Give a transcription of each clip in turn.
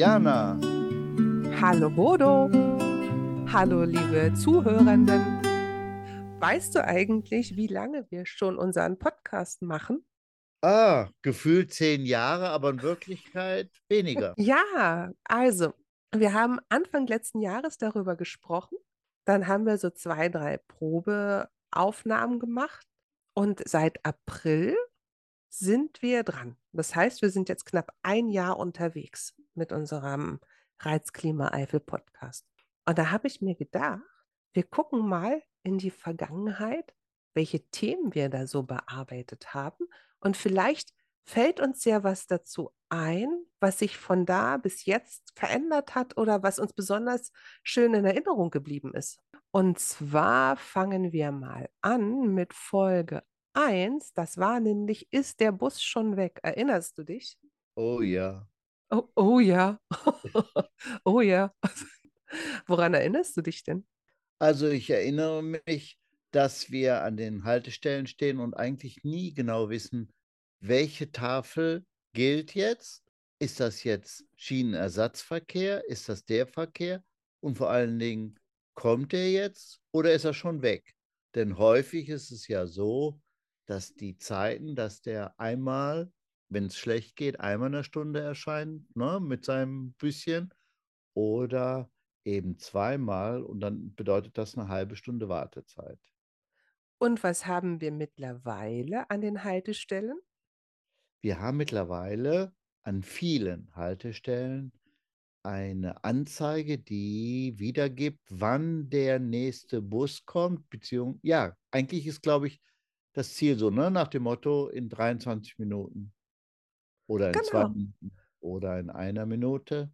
Jana. Hallo Bodo. Hallo liebe Zuhörenden. Weißt du eigentlich, wie lange wir schon unseren Podcast machen? Ah, gefühlt zehn Jahre, aber in Wirklichkeit weniger. Ja, also, wir haben Anfang letzten Jahres darüber gesprochen. Dann haben wir so zwei, drei Probeaufnahmen gemacht. Und seit April sind wir dran. Das heißt, wir sind jetzt knapp ein Jahr unterwegs mit unserem Reizklima Eifel Podcast. Und da habe ich mir gedacht, wir gucken mal in die Vergangenheit, welche Themen wir da so bearbeitet haben. Und vielleicht fällt uns ja was dazu ein, was sich von da bis jetzt verändert hat oder was uns besonders schön in Erinnerung geblieben ist. Und zwar fangen wir mal an mit Folge 1. Das war nämlich, ist der Bus schon weg? Erinnerst du dich? Oh ja. Oh, oh ja. oh ja. Woran erinnerst du dich denn? Also ich erinnere mich, dass wir an den Haltestellen stehen und eigentlich nie genau wissen, welche Tafel gilt jetzt. Ist das jetzt Schienenersatzverkehr? Ist das der Verkehr? Und vor allen Dingen, kommt er jetzt oder ist er schon weg? Denn häufig ist es ja so, dass die Zeiten, dass der einmal, wenn es schlecht geht, einmal in der Stunde erscheint, ne, mit seinem Büsschen oder eben zweimal und dann bedeutet das eine halbe Stunde Wartezeit. Und was haben wir mittlerweile an den Haltestellen? Wir haben mittlerweile an vielen Haltestellen eine Anzeige, die wiedergibt, wann der nächste Bus kommt, beziehungsweise, ja, eigentlich ist, glaube ich, das Ziel so, ne? nach dem Motto in 23 Minuten oder in genau. zwei Minuten oder in einer Minute.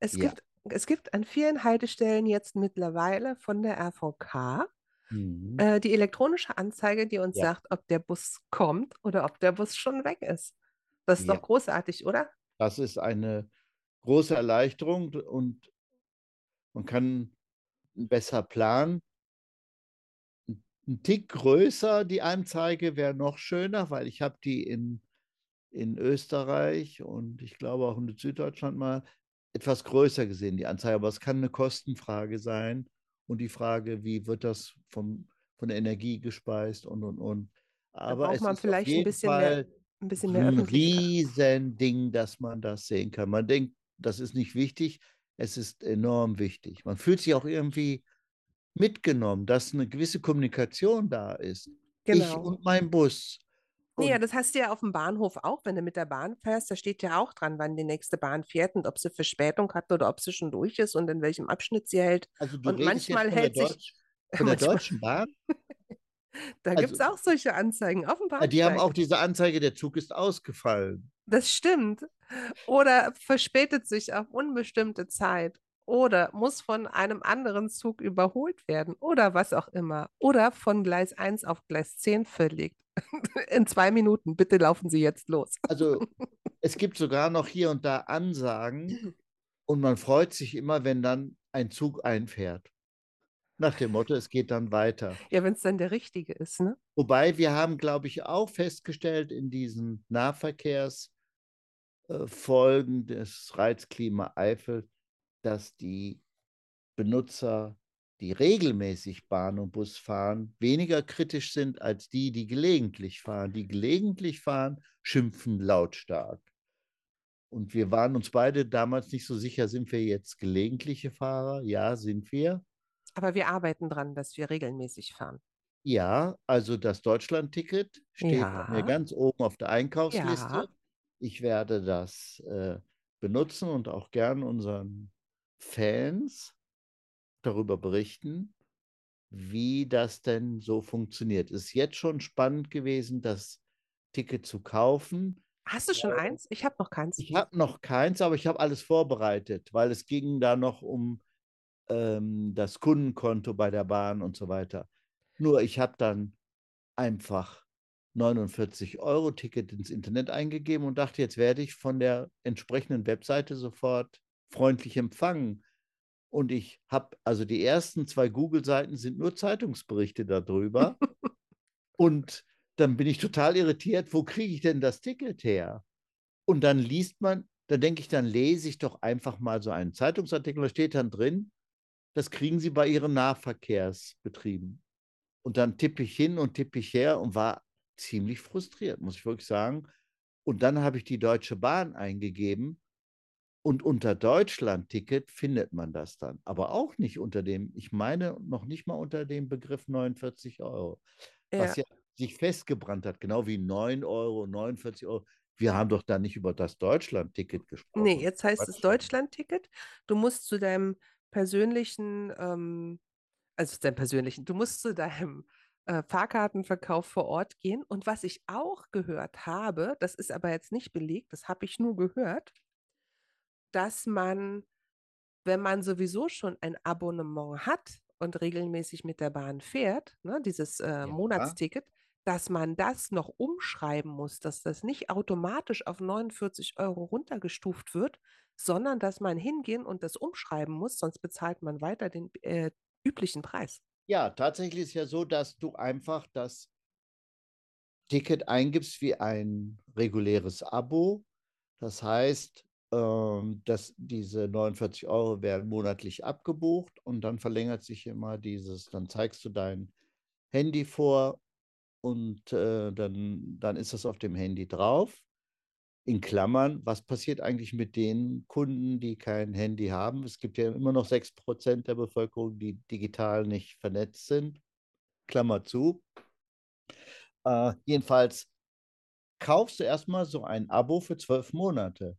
Es, ja. gibt, es gibt an vielen Haltestellen jetzt mittlerweile von der RVK mhm. äh, die elektronische Anzeige, die uns ja. sagt, ob der Bus kommt oder ob der Bus schon weg ist. Das ist ja. doch großartig, oder? Das ist eine große Erleichterung und man kann besser planen. Ein Tick größer, die Anzeige wäre noch schöner, weil ich habe die in, in Österreich und ich glaube auch in Süddeutschland mal etwas größer gesehen, die Anzeige. Aber es kann eine Kostenfrage sein und die Frage, wie wird das vom, von der Energie gespeist und, und, und. Aber da braucht man vielleicht ein bisschen Fall mehr, ein bisschen mehr ein Riesending, dass man das sehen kann. Man denkt, das ist nicht wichtig, es ist enorm wichtig. Man fühlt sich auch irgendwie mitgenommen, dass eine gewisse Kommunikation da ist. Genau. Ich und mein Bus. Und ja, das hast du ja auf dem Bahnhof auch, wenn du mit der Bahn fährst, da steht ja auch dran, wann die nächste Bahn fährt und ob sie Verspätung hat oder ob sie schon durch ist und in welchem Abschnitt sie hält. Also du und manchmal hält sich. Deutsch, von der Deutschen Bahn? da also, gibt es auch solche Anzeigen auf dem Bahnhof. Die haben auch diese Anzeige, der Zug ist ausgefallen. Das stimmt. Oder verspätet sich auf unbestimmte Zeit. Oder muss von einem anderen Zug überholt werden. Oder was auch immer. Oder von Gleis 1 auf Gleis 10 verlegt. In zwei Minuten. Bitte laufen Sie jetzt los. Also es gibt sogar noch hier und da Ansagen. Und man freut sich immer, wenn dann ein Zug einfährt. Nach dem Motto, es geht dann weiter. Ja, wenn es dann der richtige ist, ne? Wobei wir haben, glaube ich, auch festgestellt in diesen Nahverkehrs- äh, Folgen des Reizklima Eifel, dass die Benutzer, die regelmäßig Bahn und Bus fahren, weniger kritisch sind als die, die gelegentlich fahren. Die gelegentlich fahren, schimpfen lautstark. Und wir waren uns beide damals nicht so sicher, sind wir jetzt gelegentliche Fahrer? Ja, sind wir. Aber wir arbeiten dran, dass wir regelmäßig fahren. Ja, also das Deutschland-Ticket steht ja. mir ganz oben auf der Einkaufsliste. Ja. Ich werde das äh, benutzen und auch gern unseren Fans darüber berichten, wie das denn so funktioniert. Es ist jetzt schon spannend gewesen, das Ticket zu kaufen. Hast du schon äh, eins? Ich habe noch keins. Ich habe noch keins, aber ich habe alles vorbereitet, weil es ging da noch um ähm, das Kundenkonto bei der Bahn und so weiter. Nur ich habe dann einfach 49 Euro Ticket ins Internet eingegeben und dachte, jetzt werde ich von der entsprechenden Webseite sofort freundlich empfangen. Und ich habe, also die ersten zwei Google-Seiten sind nur Zeitungsberichte darüber. und dann bin ich total irritiert, wo kriege ich denn das Ticket her? Und dann liest man da denke ich, dann lese ich doch einfach mal so einen Zeitungsartikel, da steht dann drin, das kriegen Sie bei Ihren Nahverkehrsbetrieben. Und dann tippe ich hin und tippe ich her und war ziemlich frustriert, muss ich wirklich sagen. Und dann habe ich die Deutsche Bahn eingegeben und unter Deutschland-Ticket findet man das dann. Aber auch nicht unter dem, ich meine noch nicht mal unter dem Begriff 49 Euro. Was Ja. ja sich festgebrannt hat, genau wie 9 Euro, 49 Euro. Wir haben doch da nicht über das Deutschland-Ticket gesprochen. Nee, jetzt heißt es Quatsch. Deutschland-Ticket. Du musst zu deinem persönlichen, ähm, also zu deinem persönlichen, du musst zu deinem äh, Fahrkartenverkauf vor Ort gehen. Und was ich auch gehört habe, das ist aber jetzt nicht belegt, das habe ich nur gehört, dass man, wenn man sowieso schon ein Abonnement hat und regelmäßig mit der Bahn fährt, ne, dieses äh, Ja. Monatsticket, dass man das noch umschreiben muss, dass das nicht automatisch auf 49 Euro runtergestuft wird, sondern dass man hingehen und das umschreiben muss, sonst bezahlt man weiter den äh, üblichen Preis. Ja, tatsächlich ist ja so, dass du einfach das Ticket eingibst wie ein reguläres Abo. Das heißt, dass diese 49 Euro werden monatlich abgebucht und dann verlängert sich immer dieses, dann zeigst du dein Handy vor und äh, dann, dann ist das auf dem Handy drauf. In Klammern, was passiert eigentlich mit den Kunden, die kein Handy haben? Es gibt ja immer noch 6% der Bevölkerung, die digital nicht vernetzt sind. Klammer zu. Äh, jedenfalls kaufst du erstmal so ein Abo für zwölf Monate.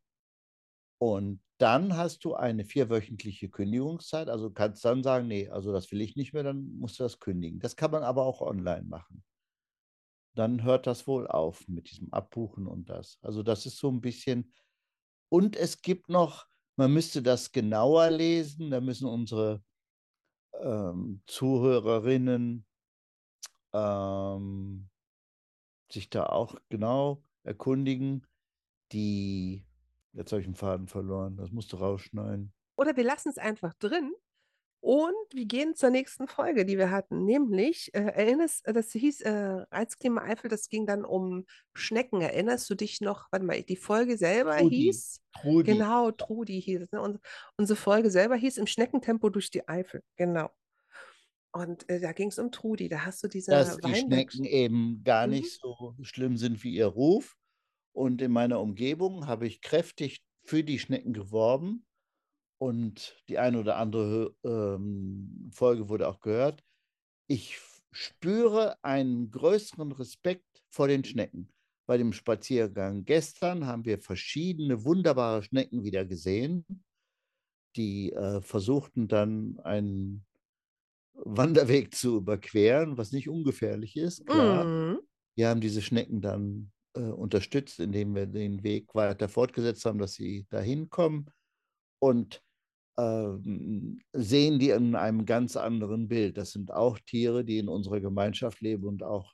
Und dann hast du eine vierwöchentliche Kündigungszeit. Also kannst dann sagen, nee, also das will ich nicht mehr, dann musst du das kündigen. Das kann man aber auch online machen. Dann hört das wohl auf mit diesem Abbuchen und das. Also das ist so ein bisschen. Und es gibt noch, man müsste das genauer lesen, da müssen unsere ähm, Zuhörerinnen ähm, sich da auch genau erkundigen. Die, jetzt habe ich den Faden verloren, das musst du rausschneiden. Oder wir lassen es einfach drin und wir gehen zur nächsten Folge, die wir hatten, nämlich, äh, erinnerst, äh, das hieß äh, Reizklima Eifel, das ging dann um Schnecken. Erinnerst du dich noch, warte mal, die Folge selber Trudi. hieß, Trudi. genau, Trudi hieß es, ne? Und, unsere Folge selber hieß Im Schneckentempo durch die Eifel, genau. Und äh, da ging es um Trudi, da hast du diese Dass die Weinberg... Schnecken eben gar Mhm. nicht so schlimm sind wie ihr Ruf. Und in meiner Umgebung habe ich kräftig für die Schnecken geworben. Und die eine oder andere ähm, Folge wurde auch gehört. Ich spüre einen größeren Respekt vor den Schnecken. Bei dem Spaziergang gestern haben wir verschiedene wunderbare Schnecken wieder gesehen, die äh, versuchten dann einen Wanderweg zu überqueren, was nicht ungefährlich ist, klar. Mhm. Wir haben diese Schnecken dann unterstützt, indem wir den Weg weiter fortgesetzt haben, dass sie dahin kommen und ähm, sehen die in einem ganz anderen Bild. Das sind auch Tiere, die in unserer Gemeinschaft leben und auch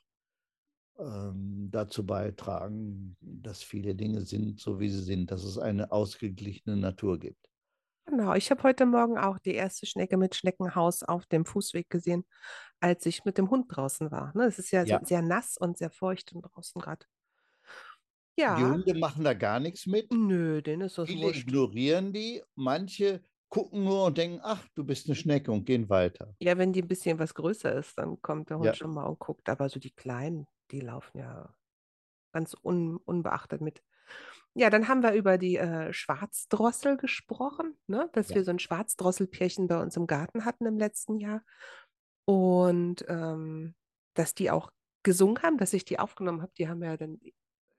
ähm, dazu beitragen, dass viele Dinge sind, so wie sie sind, dass es eine ausgeglichene Natur gibt. Genau, ich habe heute Morgen auch die erste Schnecke mit Schneckenhaus auf dem Fußweg gesehen, als ich mit dem Hund draußen war. Ne, es ist ja, Ja. Sehr nass und sehr feucht und draußen gerade. Die Ja, Hunde machen da gar nichts mit. nö, denen ist das Viele wurscht. ignorieren die, manche gucken nur und denken, ach, du bist eine Schnecke und gehen weiter. Ja, wenn die ein bisschen was größer ist, dann kommt der Hund Ja. schon mal und guckt. Aber so die Kleinen, die laufen ja ganz un, unbeachtet mit. Ja, dann haben wir über die äh, Schwarzdrossel gesprochen, ne? dass Ja. wir so ein Schwarzdrosselpärchen bei uns im Garten hatten im letzten Jahr. Und ähm, dass die auch gesungen haben, dass ich die aufgenommen habe. Die haben ja dann,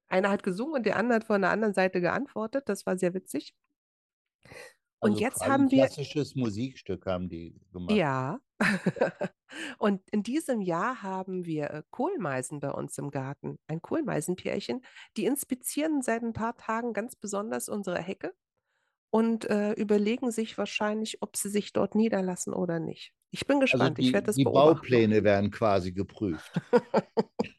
einer hat gesungen und der andere hat von der anderen Seite geantwortet. Das war sehr witzig. Und Also jetzt haben ein wir, klassisches Musikstück haben die gemacht. ja, und in diesem Jahr haben wir äh, Kohlmeisen bei uns im Garten. Ein Kohlmeisenpärchen. Die inspizieren seit ein paar Tagen ganz besonders unsere Hecke und äh, überlegen sich wahrscheinlich, ob sie sich dort niederlassen oder nicht. Ich bin Also gespannt. ich die, werde das die beobachten. Baupläne werden quasi geprüft.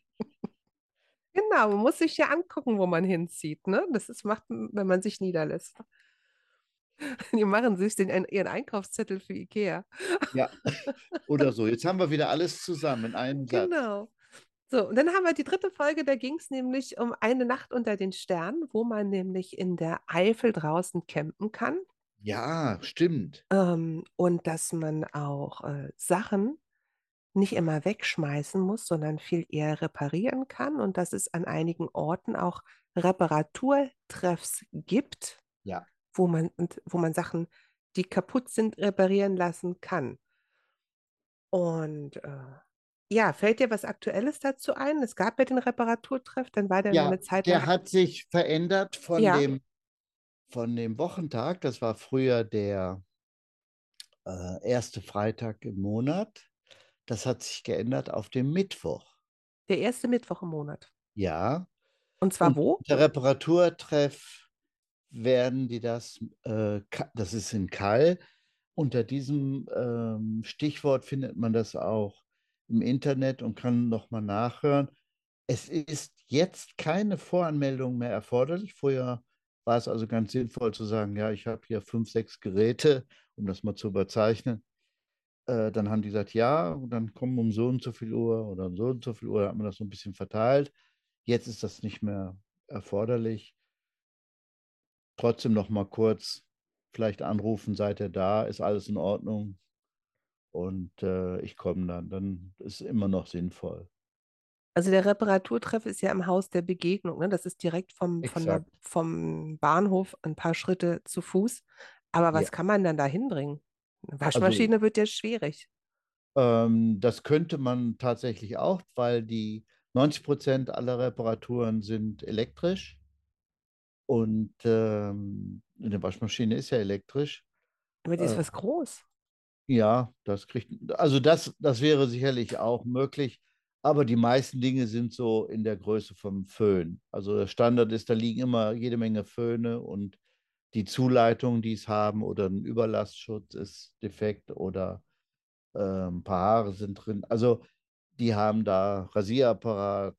Genau, man muss sich ja angucken, wo man hinzieht. Ne? Das ist, macht, wenn man sich niederlässt. Die machen sich den, ihren Einkaufszettel für Ikea. Ja, oder so. Jetzt haben wir wieder alles zusammen in einem Satz. Genau. So, und dann haben wir die dritte Folge, da ging es nämlich um eine Nacht unter den Sternen, wo man nämlich in der Eifel draußen campen kann. Ja, stimmt. Ähm, und dass man auch äh, Sachen nicht immer wegschmeißen muss, sondern viel eher reparieren kann und dass es an einigen Orten auch Reparaturtreffs gibt, Ja. wo man, wo man Sachen, die kaputt sind, reparieren lassen kann. Und äh, ja, fällt dir was Aktuelles dazu ein? Es gab ja den Reparaturtreff, dann war der Ja, eine Zeit der lang. hat sich verändert von Ja. dem, von dem Wochentag. Das war früher der äh, erste Freitag im Monat. Das hat sich geändert auf den Mittwoch. Der erste Mittwoch im Monat. Ja. Und zwar Und wo? der Reparaturtreff werden die das, äh, das ist in Kall. Unter diesem ähm, Stichwort findet man das auch im Internet und kann nochmal nachhören. Es ist jetzt keine Voranmeldung mehr erforderlich. Vorher war es also ganz sinnvoll zu sagen, ja, ich habe hier fünf, sechs Geräte, um das mal zu überzeichnen. Äh, dann haben die gesagt, ja, und dann kommen um so und so viel Uhr oder um so und so viel Uhr, da hat man das so ein bisschen verteilt. Jetzt ist das nicht mehr erforderlich. Trotzdem noch mal kurz vielleicht anrufen, seid ihr da, ist alles in Ordnung? Und äh, ich komme dann, dann ist immer noch sinnvoll. Also der Reparaturtreff ist ja im Haus der Begegnung. Ne? Das ist direkt vom, der, vom Bahnhof ein paar Schritte zu Fuß. Aber was Ja. kann man dann da hinbringen? Eine Waschmaschine wird ja schwierig. Ähm, das könnte man tatsächlich auch, weil die 90 Prozent aller Reparaturen sind elektrisch. Und ähm, eine Waschmaschine ist ja elektrisch. Aber die ist Äh, was groß. Ja, das kriegt, also das, das wäre sicherlich auch möglich, aber die meisten Dinge sind so in der Größe vom Föhn. Also der Standard ist, da liegen immer jede Menge Föhne und die Zuleitungen, die es haben oder ein Überlastschutz ist defekt oder äh, ein paar Haare sind drin. Also die haben da Rasierapparat,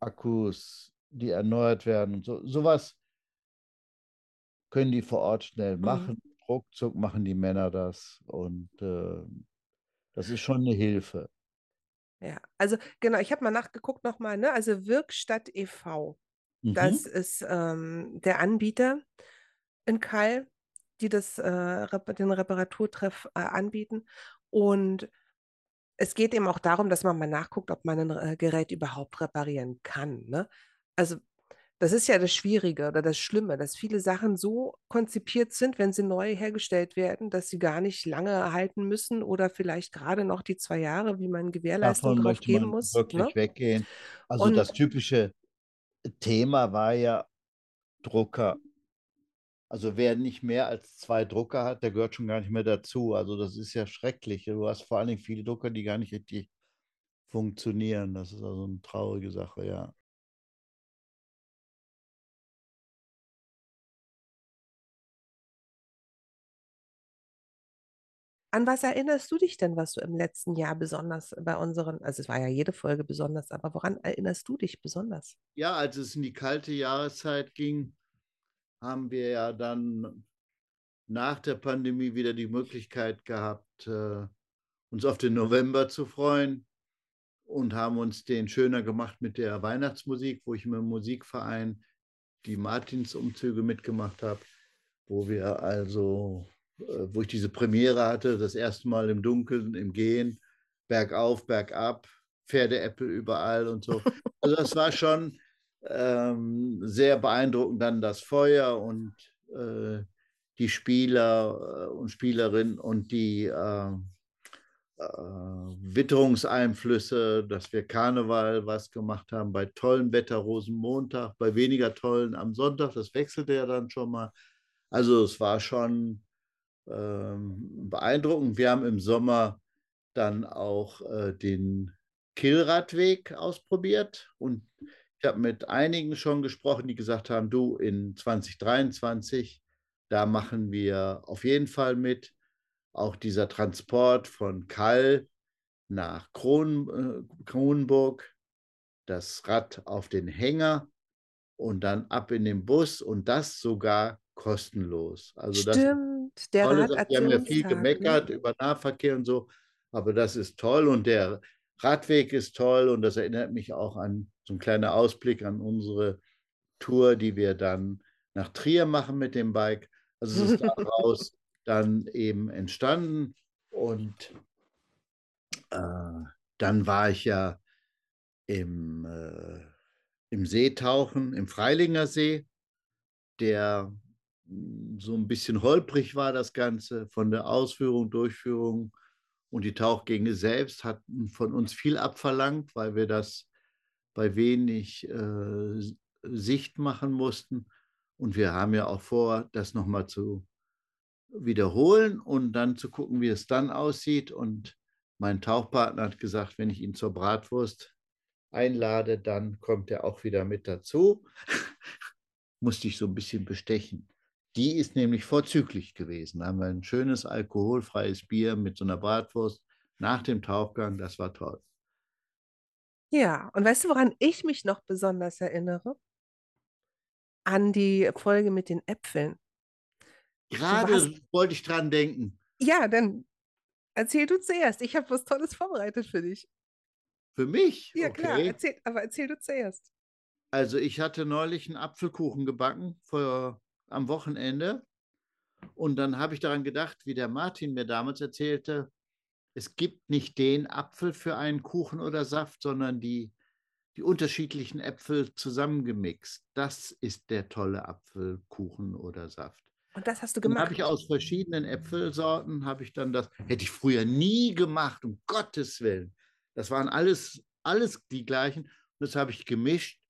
Akkus, die erneuert werden und so. Sowas können die vor Ort schnell Mhm. machen. Ruckzuck machen die Männer das und äh, das ist schon eine Hilfe. Ja, also genau, ich habe mal nachgeguckt nochmal, ne? Also Wirkstatt e.V. Mhm. Das ist ähm, der Anbieter in Kall, die das, äh, den Reparaturtreff äh, anbieten. Und es geht eben auch darum, dass man mal nachguckt, ob man ein äh, Gerät überhaupt reparieren kann. Ne? Also das ist ja das Schwierige oder das Schlimme, dass viele Sachen so konzipiert sind, wenn sie neu hergestellt werden, dass sie gar nicht lange halten müssen oder vielleicht gerade noch die zwei Jahre, wie man Gewährleistung Davon drauf geben muss. wirklich Ne? weggehen. Also Und- das typische Thema war ja Drucker. Also wer nicht mehr als zwei Drucker hat, der gehört schon gar nicht mehr dazu. Also das ist ja schrecklich. Du hast vor allen Dingen viele Drucker, die gar nicht richtig funktionieren. Das ist also eine traurige Sache, ja. An was erinnerst du dich denn, was du im letzten Jahr besonders bei unseren, also es war ja jede Folge besonders, aber woran erinnerst du dich besonders? Ja, als es in die kalte Jahreszeit ging, haben wir ja dann nach der Pandemie wieder die Möglichkeit gehabt, äh, uns auf den November zu freuen und haben uns den schöner gemacht mit der Weihnachtsmusik, wo ich im Musikverein die Martinsumzüge mitgemacht habe, wo wir also, äh, wo ich diese Premiere hatte, das erste Mal im Dunkeln, im Gehen, bergauf, bergab, Pferdeäpfel überall und so. Also das war schon ähm, sehr beeindruckend, dann das Feuer und äh, die Spieler äh, und Spielerinnen und die äh, äh, Witterungseinflüsse, dass wir Karneval was gemacht haben, bei tollem Wetter Rosenmontag, bei weniger tollen am Sonntag, das wechselte ja dann schon mal. Also es war schon ähm, beeindruckend. Wir haben im Sommer dann auch äh, den Killradweg ausprobiert und ich habe mit einigen schon gesprochen, die gesagt haben, du, in 2023, da machen wir auf jeden Fall mit. Auch dieser Transport von Kall nach Kron, äh, Kronenburg, das Rad auf den Hänger und dann ab in den Bus und das sogar kostenlos. Also das Stimmt, der tolle Sache. Wir haben ja viel ne? gemeckert über Nahverkehr und so, aber das ist toll und der Radweg ist toll und das erinnert mich auch an so ein kleiner Ausblick an unsere Tour, die wir dann nach Trier machen mit dem Bike. Also es ist daraus dann eben entstanden und äh, dann war ich ja im, äh, im Seetauchen, im Freilinger See, der hm, so ein bisschen holprig war, das Ganze, von der Ausführung, Durchführung. Und die Tauchgänge selbst hatten von uns viel abverlangt, weil wir das bei wenig äh, Sicht machen mussten. Und wir haben ja auch vor, das nochmal zu wiederholen und dann zu gucken, wie es dann aussieht. Und mein Tauchpartner hat gesagt, wenn ich ihn zur Bratwurst einlade, dann kommt er auch wieder mit dazu. Musste ich so ein bisschen bestechen. Die ist nämlich vorzüglich gewesen. Da haben wir ein schönes alkoholfreies Bier mit so einer Bratwurst nach dem Tauchgang. Das war toll. Ja, und weißt du, woran ich mich noch besonders erinnere? An die Folge mit den Äpfeln. Gerade warst- wollte ich dran denken. Ja, dann erzähl du zuerst. Ich habe was Tolles vorbereitet für dich. Für mich? Ja, klar, okay. erzähl, aber erzähl du zuerst. Also ich hatte neulich einen Apfelkuchen gebacken vor, am Wochenende. Und dann habe ich daran gedacht, wie der Martin mir damals erzählte, es gibt nicht den Apfel für einen Kuchen oder Saft, sondern die, die unterschiedlichen Äpfel zusammengemixt. Das ist der tolle Apfelkuchen oder Saft. Und das hast du gemacht. habe ich aus verschiedenen Äpfelsorten, habe ich dann das, hätte ich früher nie gemacht, um Gottes Willen. Das waren alles, alles die gleichen. Und das habe ich gemischt.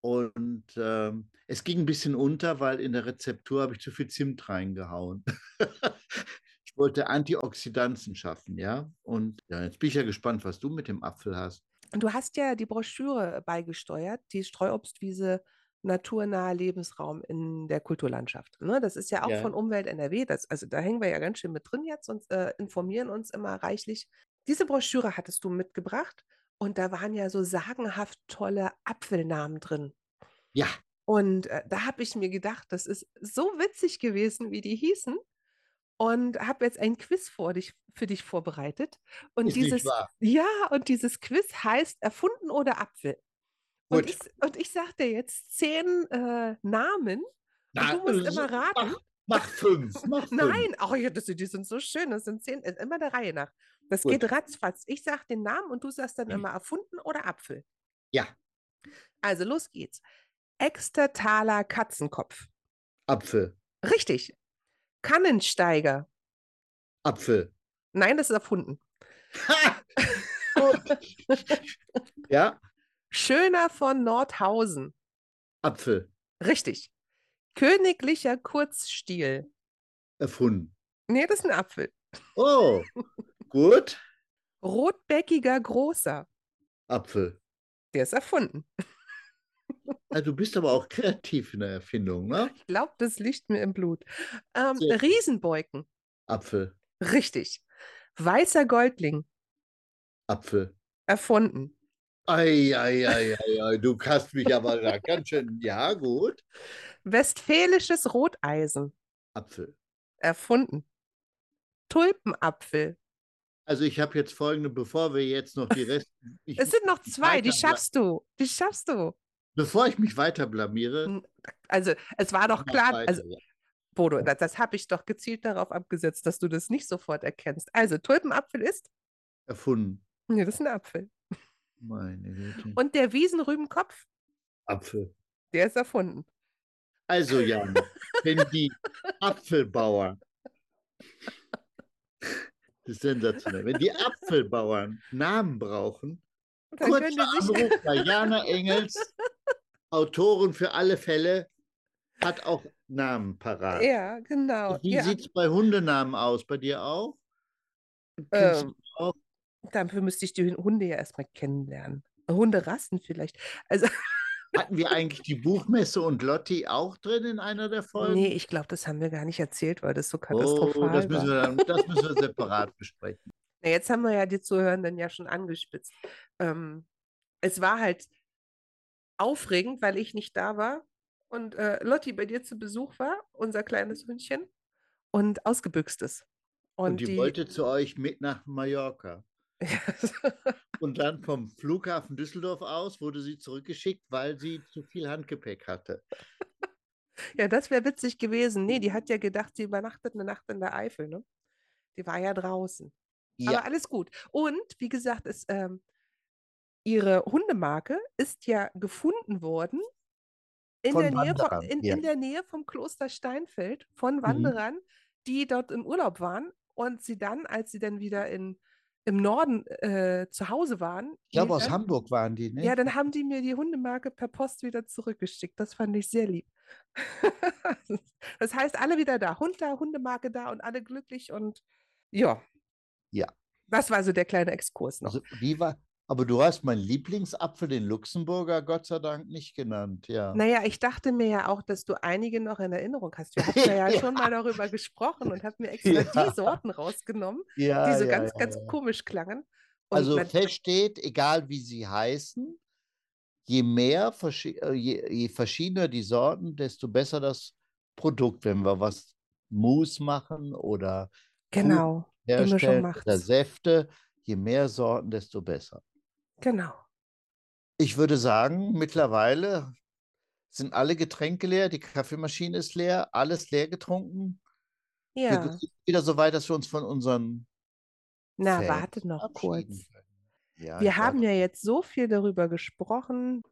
Und ähm, es ging ein bisschen unter, weil in der Rezeptur habe ich zu viel Zimt reingehauen. ich wollte Antioxidantien schaffen, ja. Und ja, jetzt bin ich ja gespannt, was du mit dem Apfel hast. Und du hast ja die Broschüre beigesteuert, die Streuobstwiese naturnaher Lebensraum in der Kulturlandschaft. Ne? Das ist ja auch Ja. von Umwelt NRW. Das, also da hängen wir ja ganz schön mit drin jetzt und äh, informieren uns immer reichlich. Diese Broschüre hattest du mitgebracht und da waren ja so sagenhaft tolle Apfelnamen drin. Ja, Und äh, da habe ich mir gedacht, das ist so witzig gewesen, wie die hießen. Und habe jetzt ein Quiz vor dich, für dich vorbereitet. Und ist dieses, ja, und dieses Quiz heißt Erfunden oder Apfel. Und Gut. ich, und ich sage dir jetzt zehn äh, Namen. Und du musst immer raten. Mach, mach fünf. Mach fünf. Nein, oh ja, das, die sind so schön. Das sind zehn, äh, immer der Reihe nach. Das Gut. geht ratzfatz. Ich sage den Namen und du sagst dann immer erfunden oder Apfel. Ja, Also los geht's. Extertaler Katzenkopf. Apfel. Richtig. Kannensteiger. Apfel. Nein, das ist erfunden. Ja, Schöner von Nordhausen. Apfel. Richtig. Königlicher Kurzstiel. Erfunden. Nee, das ist ein Apfel. Oh, gut. Rotbäckiger Großer. Apfel. Der ist erfunden. Ja, du bist aber auch kreativ in der Erfindung, ne? Ich glaube, das liegt mir im Blut. Ähm. Riesenbeuken. Apfel. Richtig. Weißer Goldling. Apfel. Erfunden. Ei, ei, ei, ei, ei, du hast mich aber da ganz schön. Ja, gut. Westfälisches Roteisen. Apfel. Erfunden. Tulpenapfel. Also ich habe jetzt folgende, bevor wir jetzt noch die Rest, Es sind noch zwei, die schaffst du. Die schaffst du. Bevor ich mich weiter blamiere, N- Also, es war doch klar, weiter, also ja. Bodo, das, das habe ich doch gezielt darauf abgesetzt, dass du das nicht sofort erkennst. Also, Tulpenapfel ist? erfunden. Nee, das ist ein Apfel. Meine Güte. Und der Wiesenrübenkopf, Apfel. der ist erfunden. Also Jan, wenn die Apfelbauern, das ist sensationell, wenn die Apfelbauern Namen brauchen, Dann kurzer Anruf bei Jana Engels, Autorin für alle Fälle, hat auch Namen parat. ja, genau. Wie Ja, sieht es bei Hundenamen aus? Bei dir auch? Ähm, auch? dafür müsste ich die Hunde ja erstmal kennenlernen. Hunderassen vielleicht. Also, Hatten wir eigentlich die Buchmesse und Lotti auch drin in einer der Folgen? nee, ich glaube, das haben wir gar nicht erzählt, weil das so oh, katastrophal das müssen, wir dann, das müssen wir separat besprechen. Na, jetzt haben wir ja die Zuhörenden ja schon angespitzt. Ähm, es war halt aufregend, weil ich nicht da war und äh, Lotti bei dir zu Besuch war, unser kleines Hündchen, und ausgebüxt ist. Und, Und die, die, wollte zu euch mit nach Mallorca. Und dann vom Flughafen Düsseldorf aus wurde sie zurückgeschickt, weil sie zu viel Handgepäck hatte. Ja, das wäre witzig gewesen. Nee, die hat ja gedacht, sie übernachtet eine Nacht in der Eifel, ne? Die war ja draußen. Ja, Aber alles gut. Und wie gesagt, es, ähm, ihre Hundemarke ist ja gefunden worden in, der, Nähe von, in, ja. in der Nähe vom Kloster Steinfeld von Mhm. Wanderern, die dort im Urlaub waren und sie dann, als sie dann wieder in, im Norden äh, zu Hause waren, ich glaube, aus dann, Hamburg waren die, ne? ja, dann haben die mir die Hundemarke per Post wieder zurückgeschickt. Das fand ich sehr lieb. das heißt, alle wieder da. Hund da, Hundemarke da und alle glücklich und ja. Ja. Das war so der kleine Exkurs noch. Also, wie war, aber du hast meinen Lieblingsapfel, den Luxemburger, Gott sei Dank nicht genannt, ja. Naja, ich dachte mir ja auch, dass du einige noch in Erinnerung hast. Wir hatten ja, Ja. schon mal darüber gesprochen und haben mir extra Ja. die Sorten rausgenommen, Ja, die so ganz, ganz komisch klangen. Und Also nat- fest steht, egal wie sie heißen, je mehr, äh, je, je verschiedener die Sorten, desto besser das Produkt. Wenn wir was Mousse machen oder genau, herstellen oder. Säfte, je mehr Sorten, desto besser. Genau. Ich würde sagen, mittlerweile sind alle Getränke leer, die Kaffeemaschine ist leer, alles leer getrunken. Wir Ja. sind wieder so weit, dass wir uns von unseren Na, Fans warte noch kurz. Ja, Wir haben warte. ja jetzt so viel darüber gesprochen,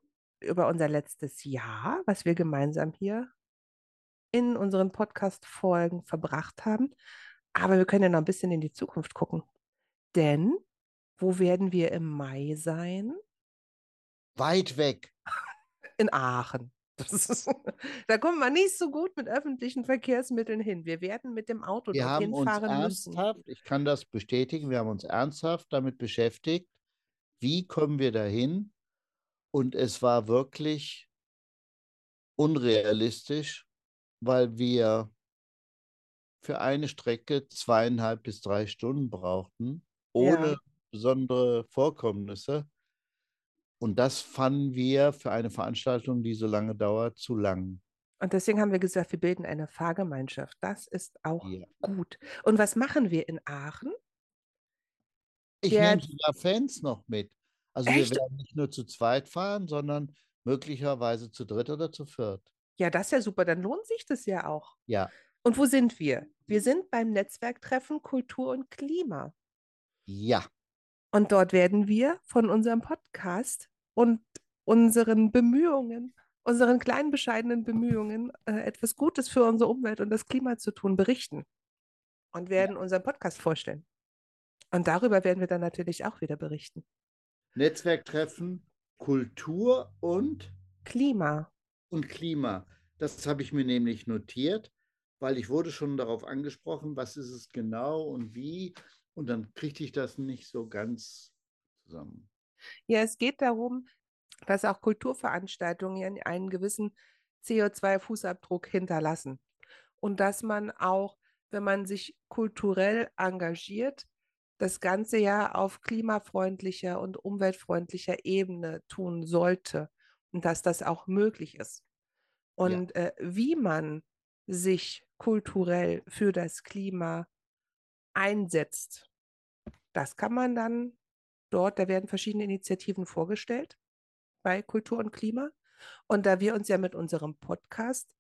über unser letztes Jahr, was wir gemeinsam hier in unseren Podcast-Folgen verbracht haben. Aber wir können ja noch ein bisschen in die Zukunft gucken. Denn wo werden wir im Mai sein? Weit weg. In Aachen. Ist, da kommt man nicht so gut mit öffentlichen Verkehrsmitteln hin. Wir werden mit dem Auto Wir haben uns fahren müssen. ernsthaft, ich kann das bestätigen, wir haben uns ernsthaft damit beschäftigt, wie kommen wir dahin? Und es war wirklich unrealistisch, weil wir für eine Strecke zweieinhalb bis drei Stunden brauchten, ohne Ja. besondere Vorkommnisse. Und das fanden wir für eine Veranstaltung, die so lange dauert, zu lang. Und deswegen haben wir gesagt, wir bilden eine Fahrgemeinschaft. Das ist auch Ja. gut. Und was machen wir in Aachen? Ich Der- nehme sogar Fans noch mit. Also wir Echt? werden nicht nur zu zweit fahren, sondern möglicherweise zu dritt oder zu viert. Ja, das ist ja super. Dann lohnt sich das ja auch. Ja, Und wo sind wir? Wir sind beim Netzwerktreffen Kultur und Klima. ja, Und dort werden wir von unserem Podcast und unseren Bemühungen, unseren kleinen bescheidenen Bemühungen, äh, etwas Gutes für unsere Umwelt und das Klima zu tun, berichten und werden unseren Podcast vorstellen. Und darüber werden wir dann natürlich auch wieder berichten. Netzwerktreffen, Kultur und, Klima. und Klima. Das habe ich mir nämlich notiert, weil ich wurde schon darauf angesprochen, was ist es genau und wie. Und dann kriegte ich das nicht so ganz zusammen. Ja, es geht darum, dass auch Kulturveranstaltungen einen gewissen CO2-Fußabdruck hinterlassen. Und dass man auch, wenn man sich kulturell engagiert, das ganze ja auf klimafreundlicher und umweltfreundlicher Ebene tun sollte und dass das auch möglich ist. Und äh, wie man sich kulturell für das Klima einsetzt, das kann man dann dort, da werden verschiedene Initiativen vorgestellt bei Kultur und Klima. Und da wir uns ja mit unserem Podcast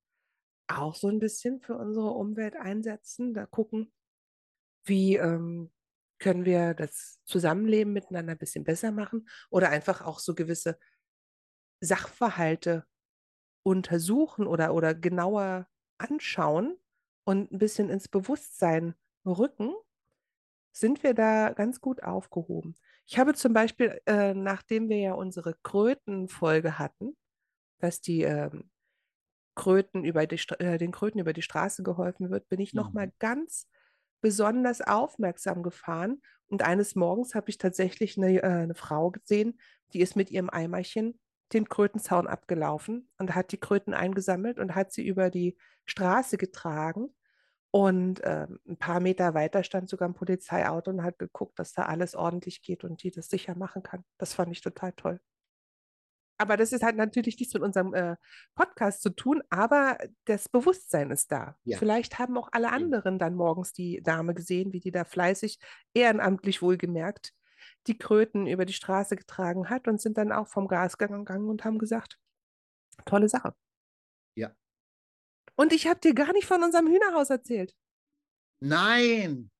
auch so ein bisschen für unsere Umwelt einsetzen, da gucken, wie ähm, können wir das Zusammenleben miteinander ein bisschen besser machen oder einfach auch so gewisse Sachverhalte untersuchen oder, oder genauer anschauen und ein bisschen ins Bewusstsein rücken, sind wir da ganz gut aufgehoben. Ich habe zum Beispiel, äh, nachdem wir ja unsere Krötenfolge hatten, dass die ähm, Kröten über die, äh, den Kröten über die Straße geholfen wird, bin ich noch mal Mhm. ganz besonders aufmerksam gefahren. Und eines Morgens habe ich tatsächlich eine, äh, eine Frau gesehen, die ist mit ihrem Eimerchen den Krötenzaun abgelaufen und hat die Kröten eingesammelt und hat sie über die Straße getragen. Und ähm, ein paar Meter weiter stand sogar ein Polizeiauto und hat geguckt, dass da alles ordentlich geht und die das sicher machen kann. Das fand ich total toll. Aber das ist halt natürlich nichts mit unserem äh, Podcast zu tun, aber das Bewusstsein ist da. Ja. Vielleicht haben auch alle anderen dann morgens die Dame gesehen, wie die da fleißig, ehrenamtlich wohlgemerkt, die Kröten über die Straße getragen hat und sind dann auch vom Gas gegangen und haben gesagt, tolle Sache. Ja. Und ich habe dir gar nicht von unserem Hühnerhaus erzählt. Nein!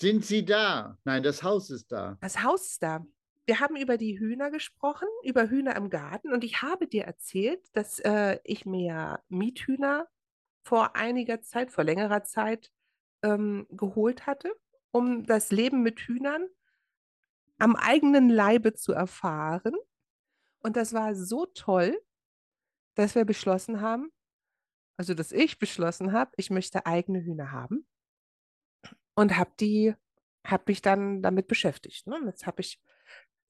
Sind sie da? Nein, das Haus ist da. Das Haus ist da. Wir haben über die Hühner gesprochen, über Hühner im Garten und ich habe dir erzählt, dass äh, ich mir Miethühner vor einiger Zeit, vor längerer Zeit ähm, geholt hatte, um das Leben mit Hühnern am eigenen Leibe zu erfahren. Und das war so toll, dass wir beschlossen haben, also dass ich beschlossen habe, ich möchte eigene Hühner haben und habe die, habe mich dann damit beschäftigt. Ne? Jetzt habe ich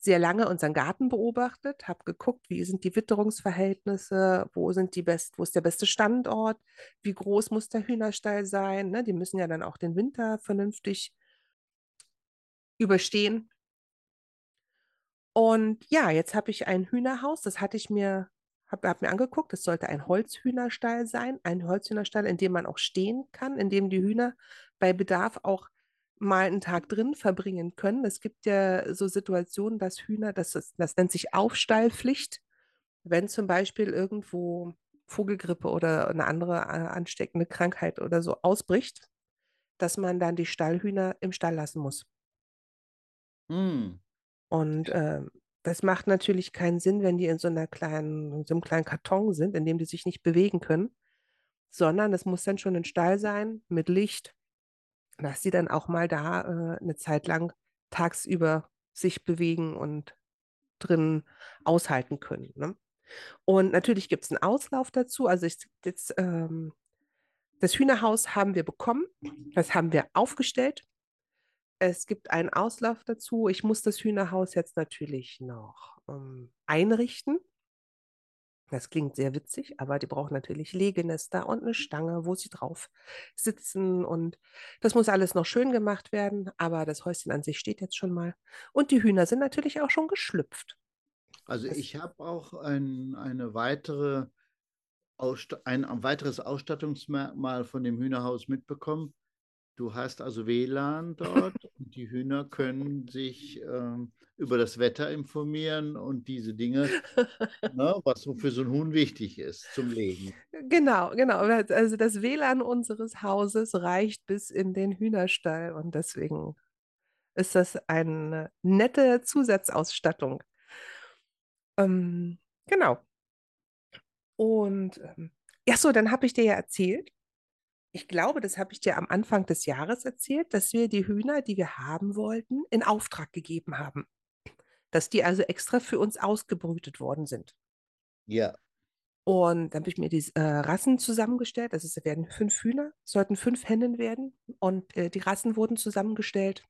sehr lange unseren Garten beobachtet, habe geguckt, wie sind die Witterungsverhältnisse, wo sind die best, wo ist der beste Standort, wie groß muss der Hühnerstall sein. Ne? Die müssen ja dann auch den Winter vernünftig überstehen. Und ja, jetzt habe ich ein Hühnerhaus, das hatte ich mir, habe hab mir angeguckt, es sollte ein Holzhühnerstall sein, ein Holzhühnerstall, in dem man auch stehen kann, in dem die Hühner bei Bedarf auch mal einen Tag drin verbringen können. Es gibt ja so Situationen, dass Hühner, das, ist, das nennt sich Aufstallpflicht, wenn zum Beispiel irgendwo Vogelgrippe oder eine andere äh, ansteckende Krankheit oder so ausbricht, dass man dann die Stallhühner im Stall lassen muss. Hm. Und äh, das macht natürlich keinen Sinn, wenn die in so einer kleinen, in so einem kleinen Karton sind, in dem die sich nicht bewegen können, sondern es muss dann schon ein Stall sein mit Licht, dass sie dann auch mal da äh, eine Zeit lang tagsüber sich bewegen und drin aushalten können. Ne? Und natürlich gibt es einen Auslauf dazu. Also ich, jetzt, ähm, das Hühnerhaus haben wir bekommen, das haben wir aufgestellt. Es gibt einen Auslauf dazu. Ich muss das Hühnerhaus jetzt natürlich noch ähm, einrichten. Das klingt sehr witzig, aber die brauchen natürlich Legenester und eine Stange, wo sie drauf sitzen. Und das muss alles noch schön gemacht werden. Aber das Häuschen an sich steht jetzt schon mal. Und die Hühner sind natürlich auch schon geschlüpft. Also ich habe auch ein, eine weitere ein weiteres Ausstattungsmerkmal von dem Hühnerhaus mitbekommen. Du hast also WLAN dort und die Hühner können sich ähm, über das Wetter informieren und diese Dinge, ne, was so für so ein Huhn wichtig ist zum Legen. Genau, genau. Also das WLAN unseres Hauses reicht bis in den Hühnerstall und deswegen ist das eine nette Zusatzausstattung. Ähm, genau. Und ähm, ja, so, dann habe ich dir ja erzählt, ich glaube, das habe ich dir am Anfang des Jahres erzählt, dass wir die Hühner, die wir haben wollten, in Auftrag gegeben haben. Dass die also extra für uns ausgebrütet worden sind. Ja. Und dann habe ich mir die äh, Rassen zusammengestellt. Also es werden fünf Hühner, sollten fünf Hennen werden. Und äh, die Rassen wurden zusammengestellt.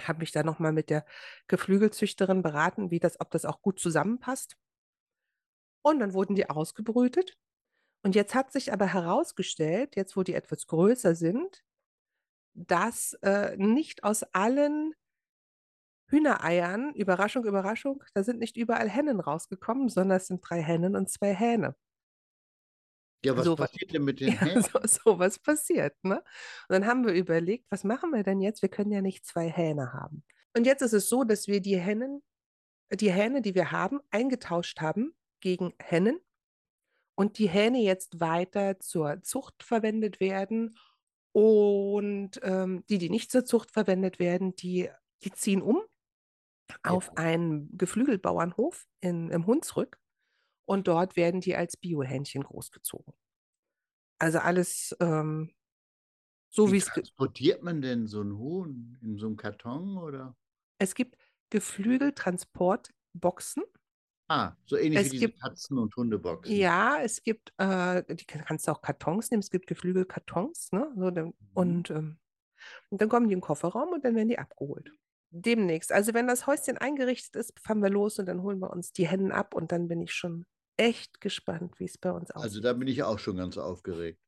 Habe mich dann nochmal mit der Geflügelzüchterin beraten, wie das, ob das auch gut zusammenpasst. Und dann wurden die ausgebrütet. Und jetzt hat sich aber herausgestellt, jetzt wo die etwas größer sind, dass äh, nicht aus allen Hühnereiern, Überraschung, Überraschung, da sind nicht überall Hennen rausgekommen, sondern es sind drei Hennen und zwei Hähne. Ja, was So, passiert denn mit den Ja, Hähnen? so, so was passiert, ne? Und dann haben wir überlegt, was machen wir denn jetzt? Wir können ja nicht zwei Hähne haben. Und jetzt ist es so, dass wir die Hennen, die Hähne, die wir haben, eingetauscht haben gegen Hennen und die Hähne jetzt weiter zur Zucht verwendet werden. Und ähm, die, die nicht zur Zucht verwendet werden, die, die ziehen um auf einen Geflügelbauernhof in, im Hunsrück. Und dort werden die als Biohähnchen großgezogen. Also alles ähm, so wie es. transportiert man denn so ein Huhn? In so einem Karton oder? Es gibt Geflügeltransportboxen. Ah, so ähnlich Es wie diese gibt- Katzen- und Hundeboxen. Ja, es gibt, äh, die kann- kannst du auch Kartons nehmen. Es gibt Geflügelkartons, ne? So, dann, und, ähm, und dann kommen die in den Kofferraum und dann werden die abgeholt. Demnächst. Also wenn das Häuschen eingerichtet ist, fahren wir los und dann holen wir uns die Hennen ab und dann bin ich schon echt gespannt, wie es bei uns aussieht. Also da bin ich auch schon ganz aufgeregt.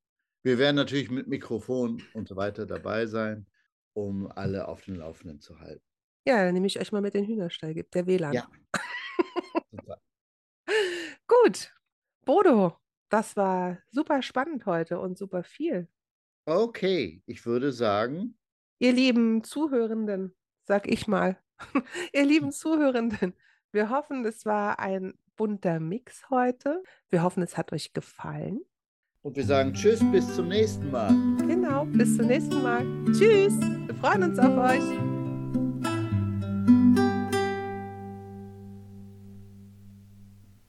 Wir werden natürlich mit Mikrofon und so weiter dabei sein, um alle auf dem Laufenden zu halten. Ja, dann nehme ich euch mal mit den Hühnerstall, gibt der WLAN. Ja. Super. Gut, Bodo, das war super spannend heute und super viel. Okay, ich würde sagen, Ihr lieben Zuhörenden, sag ich mal, Ihr lieben Zuhörenden, wir hoffen, es war ein bunter Mix heute. Wir hoffen, es hat euch gefallen. Und wir sagen Tschüss, bis zum nächsten Mal. Genau, bis zum nächsten Mal. Tschüss, wir freuen uns auf euch.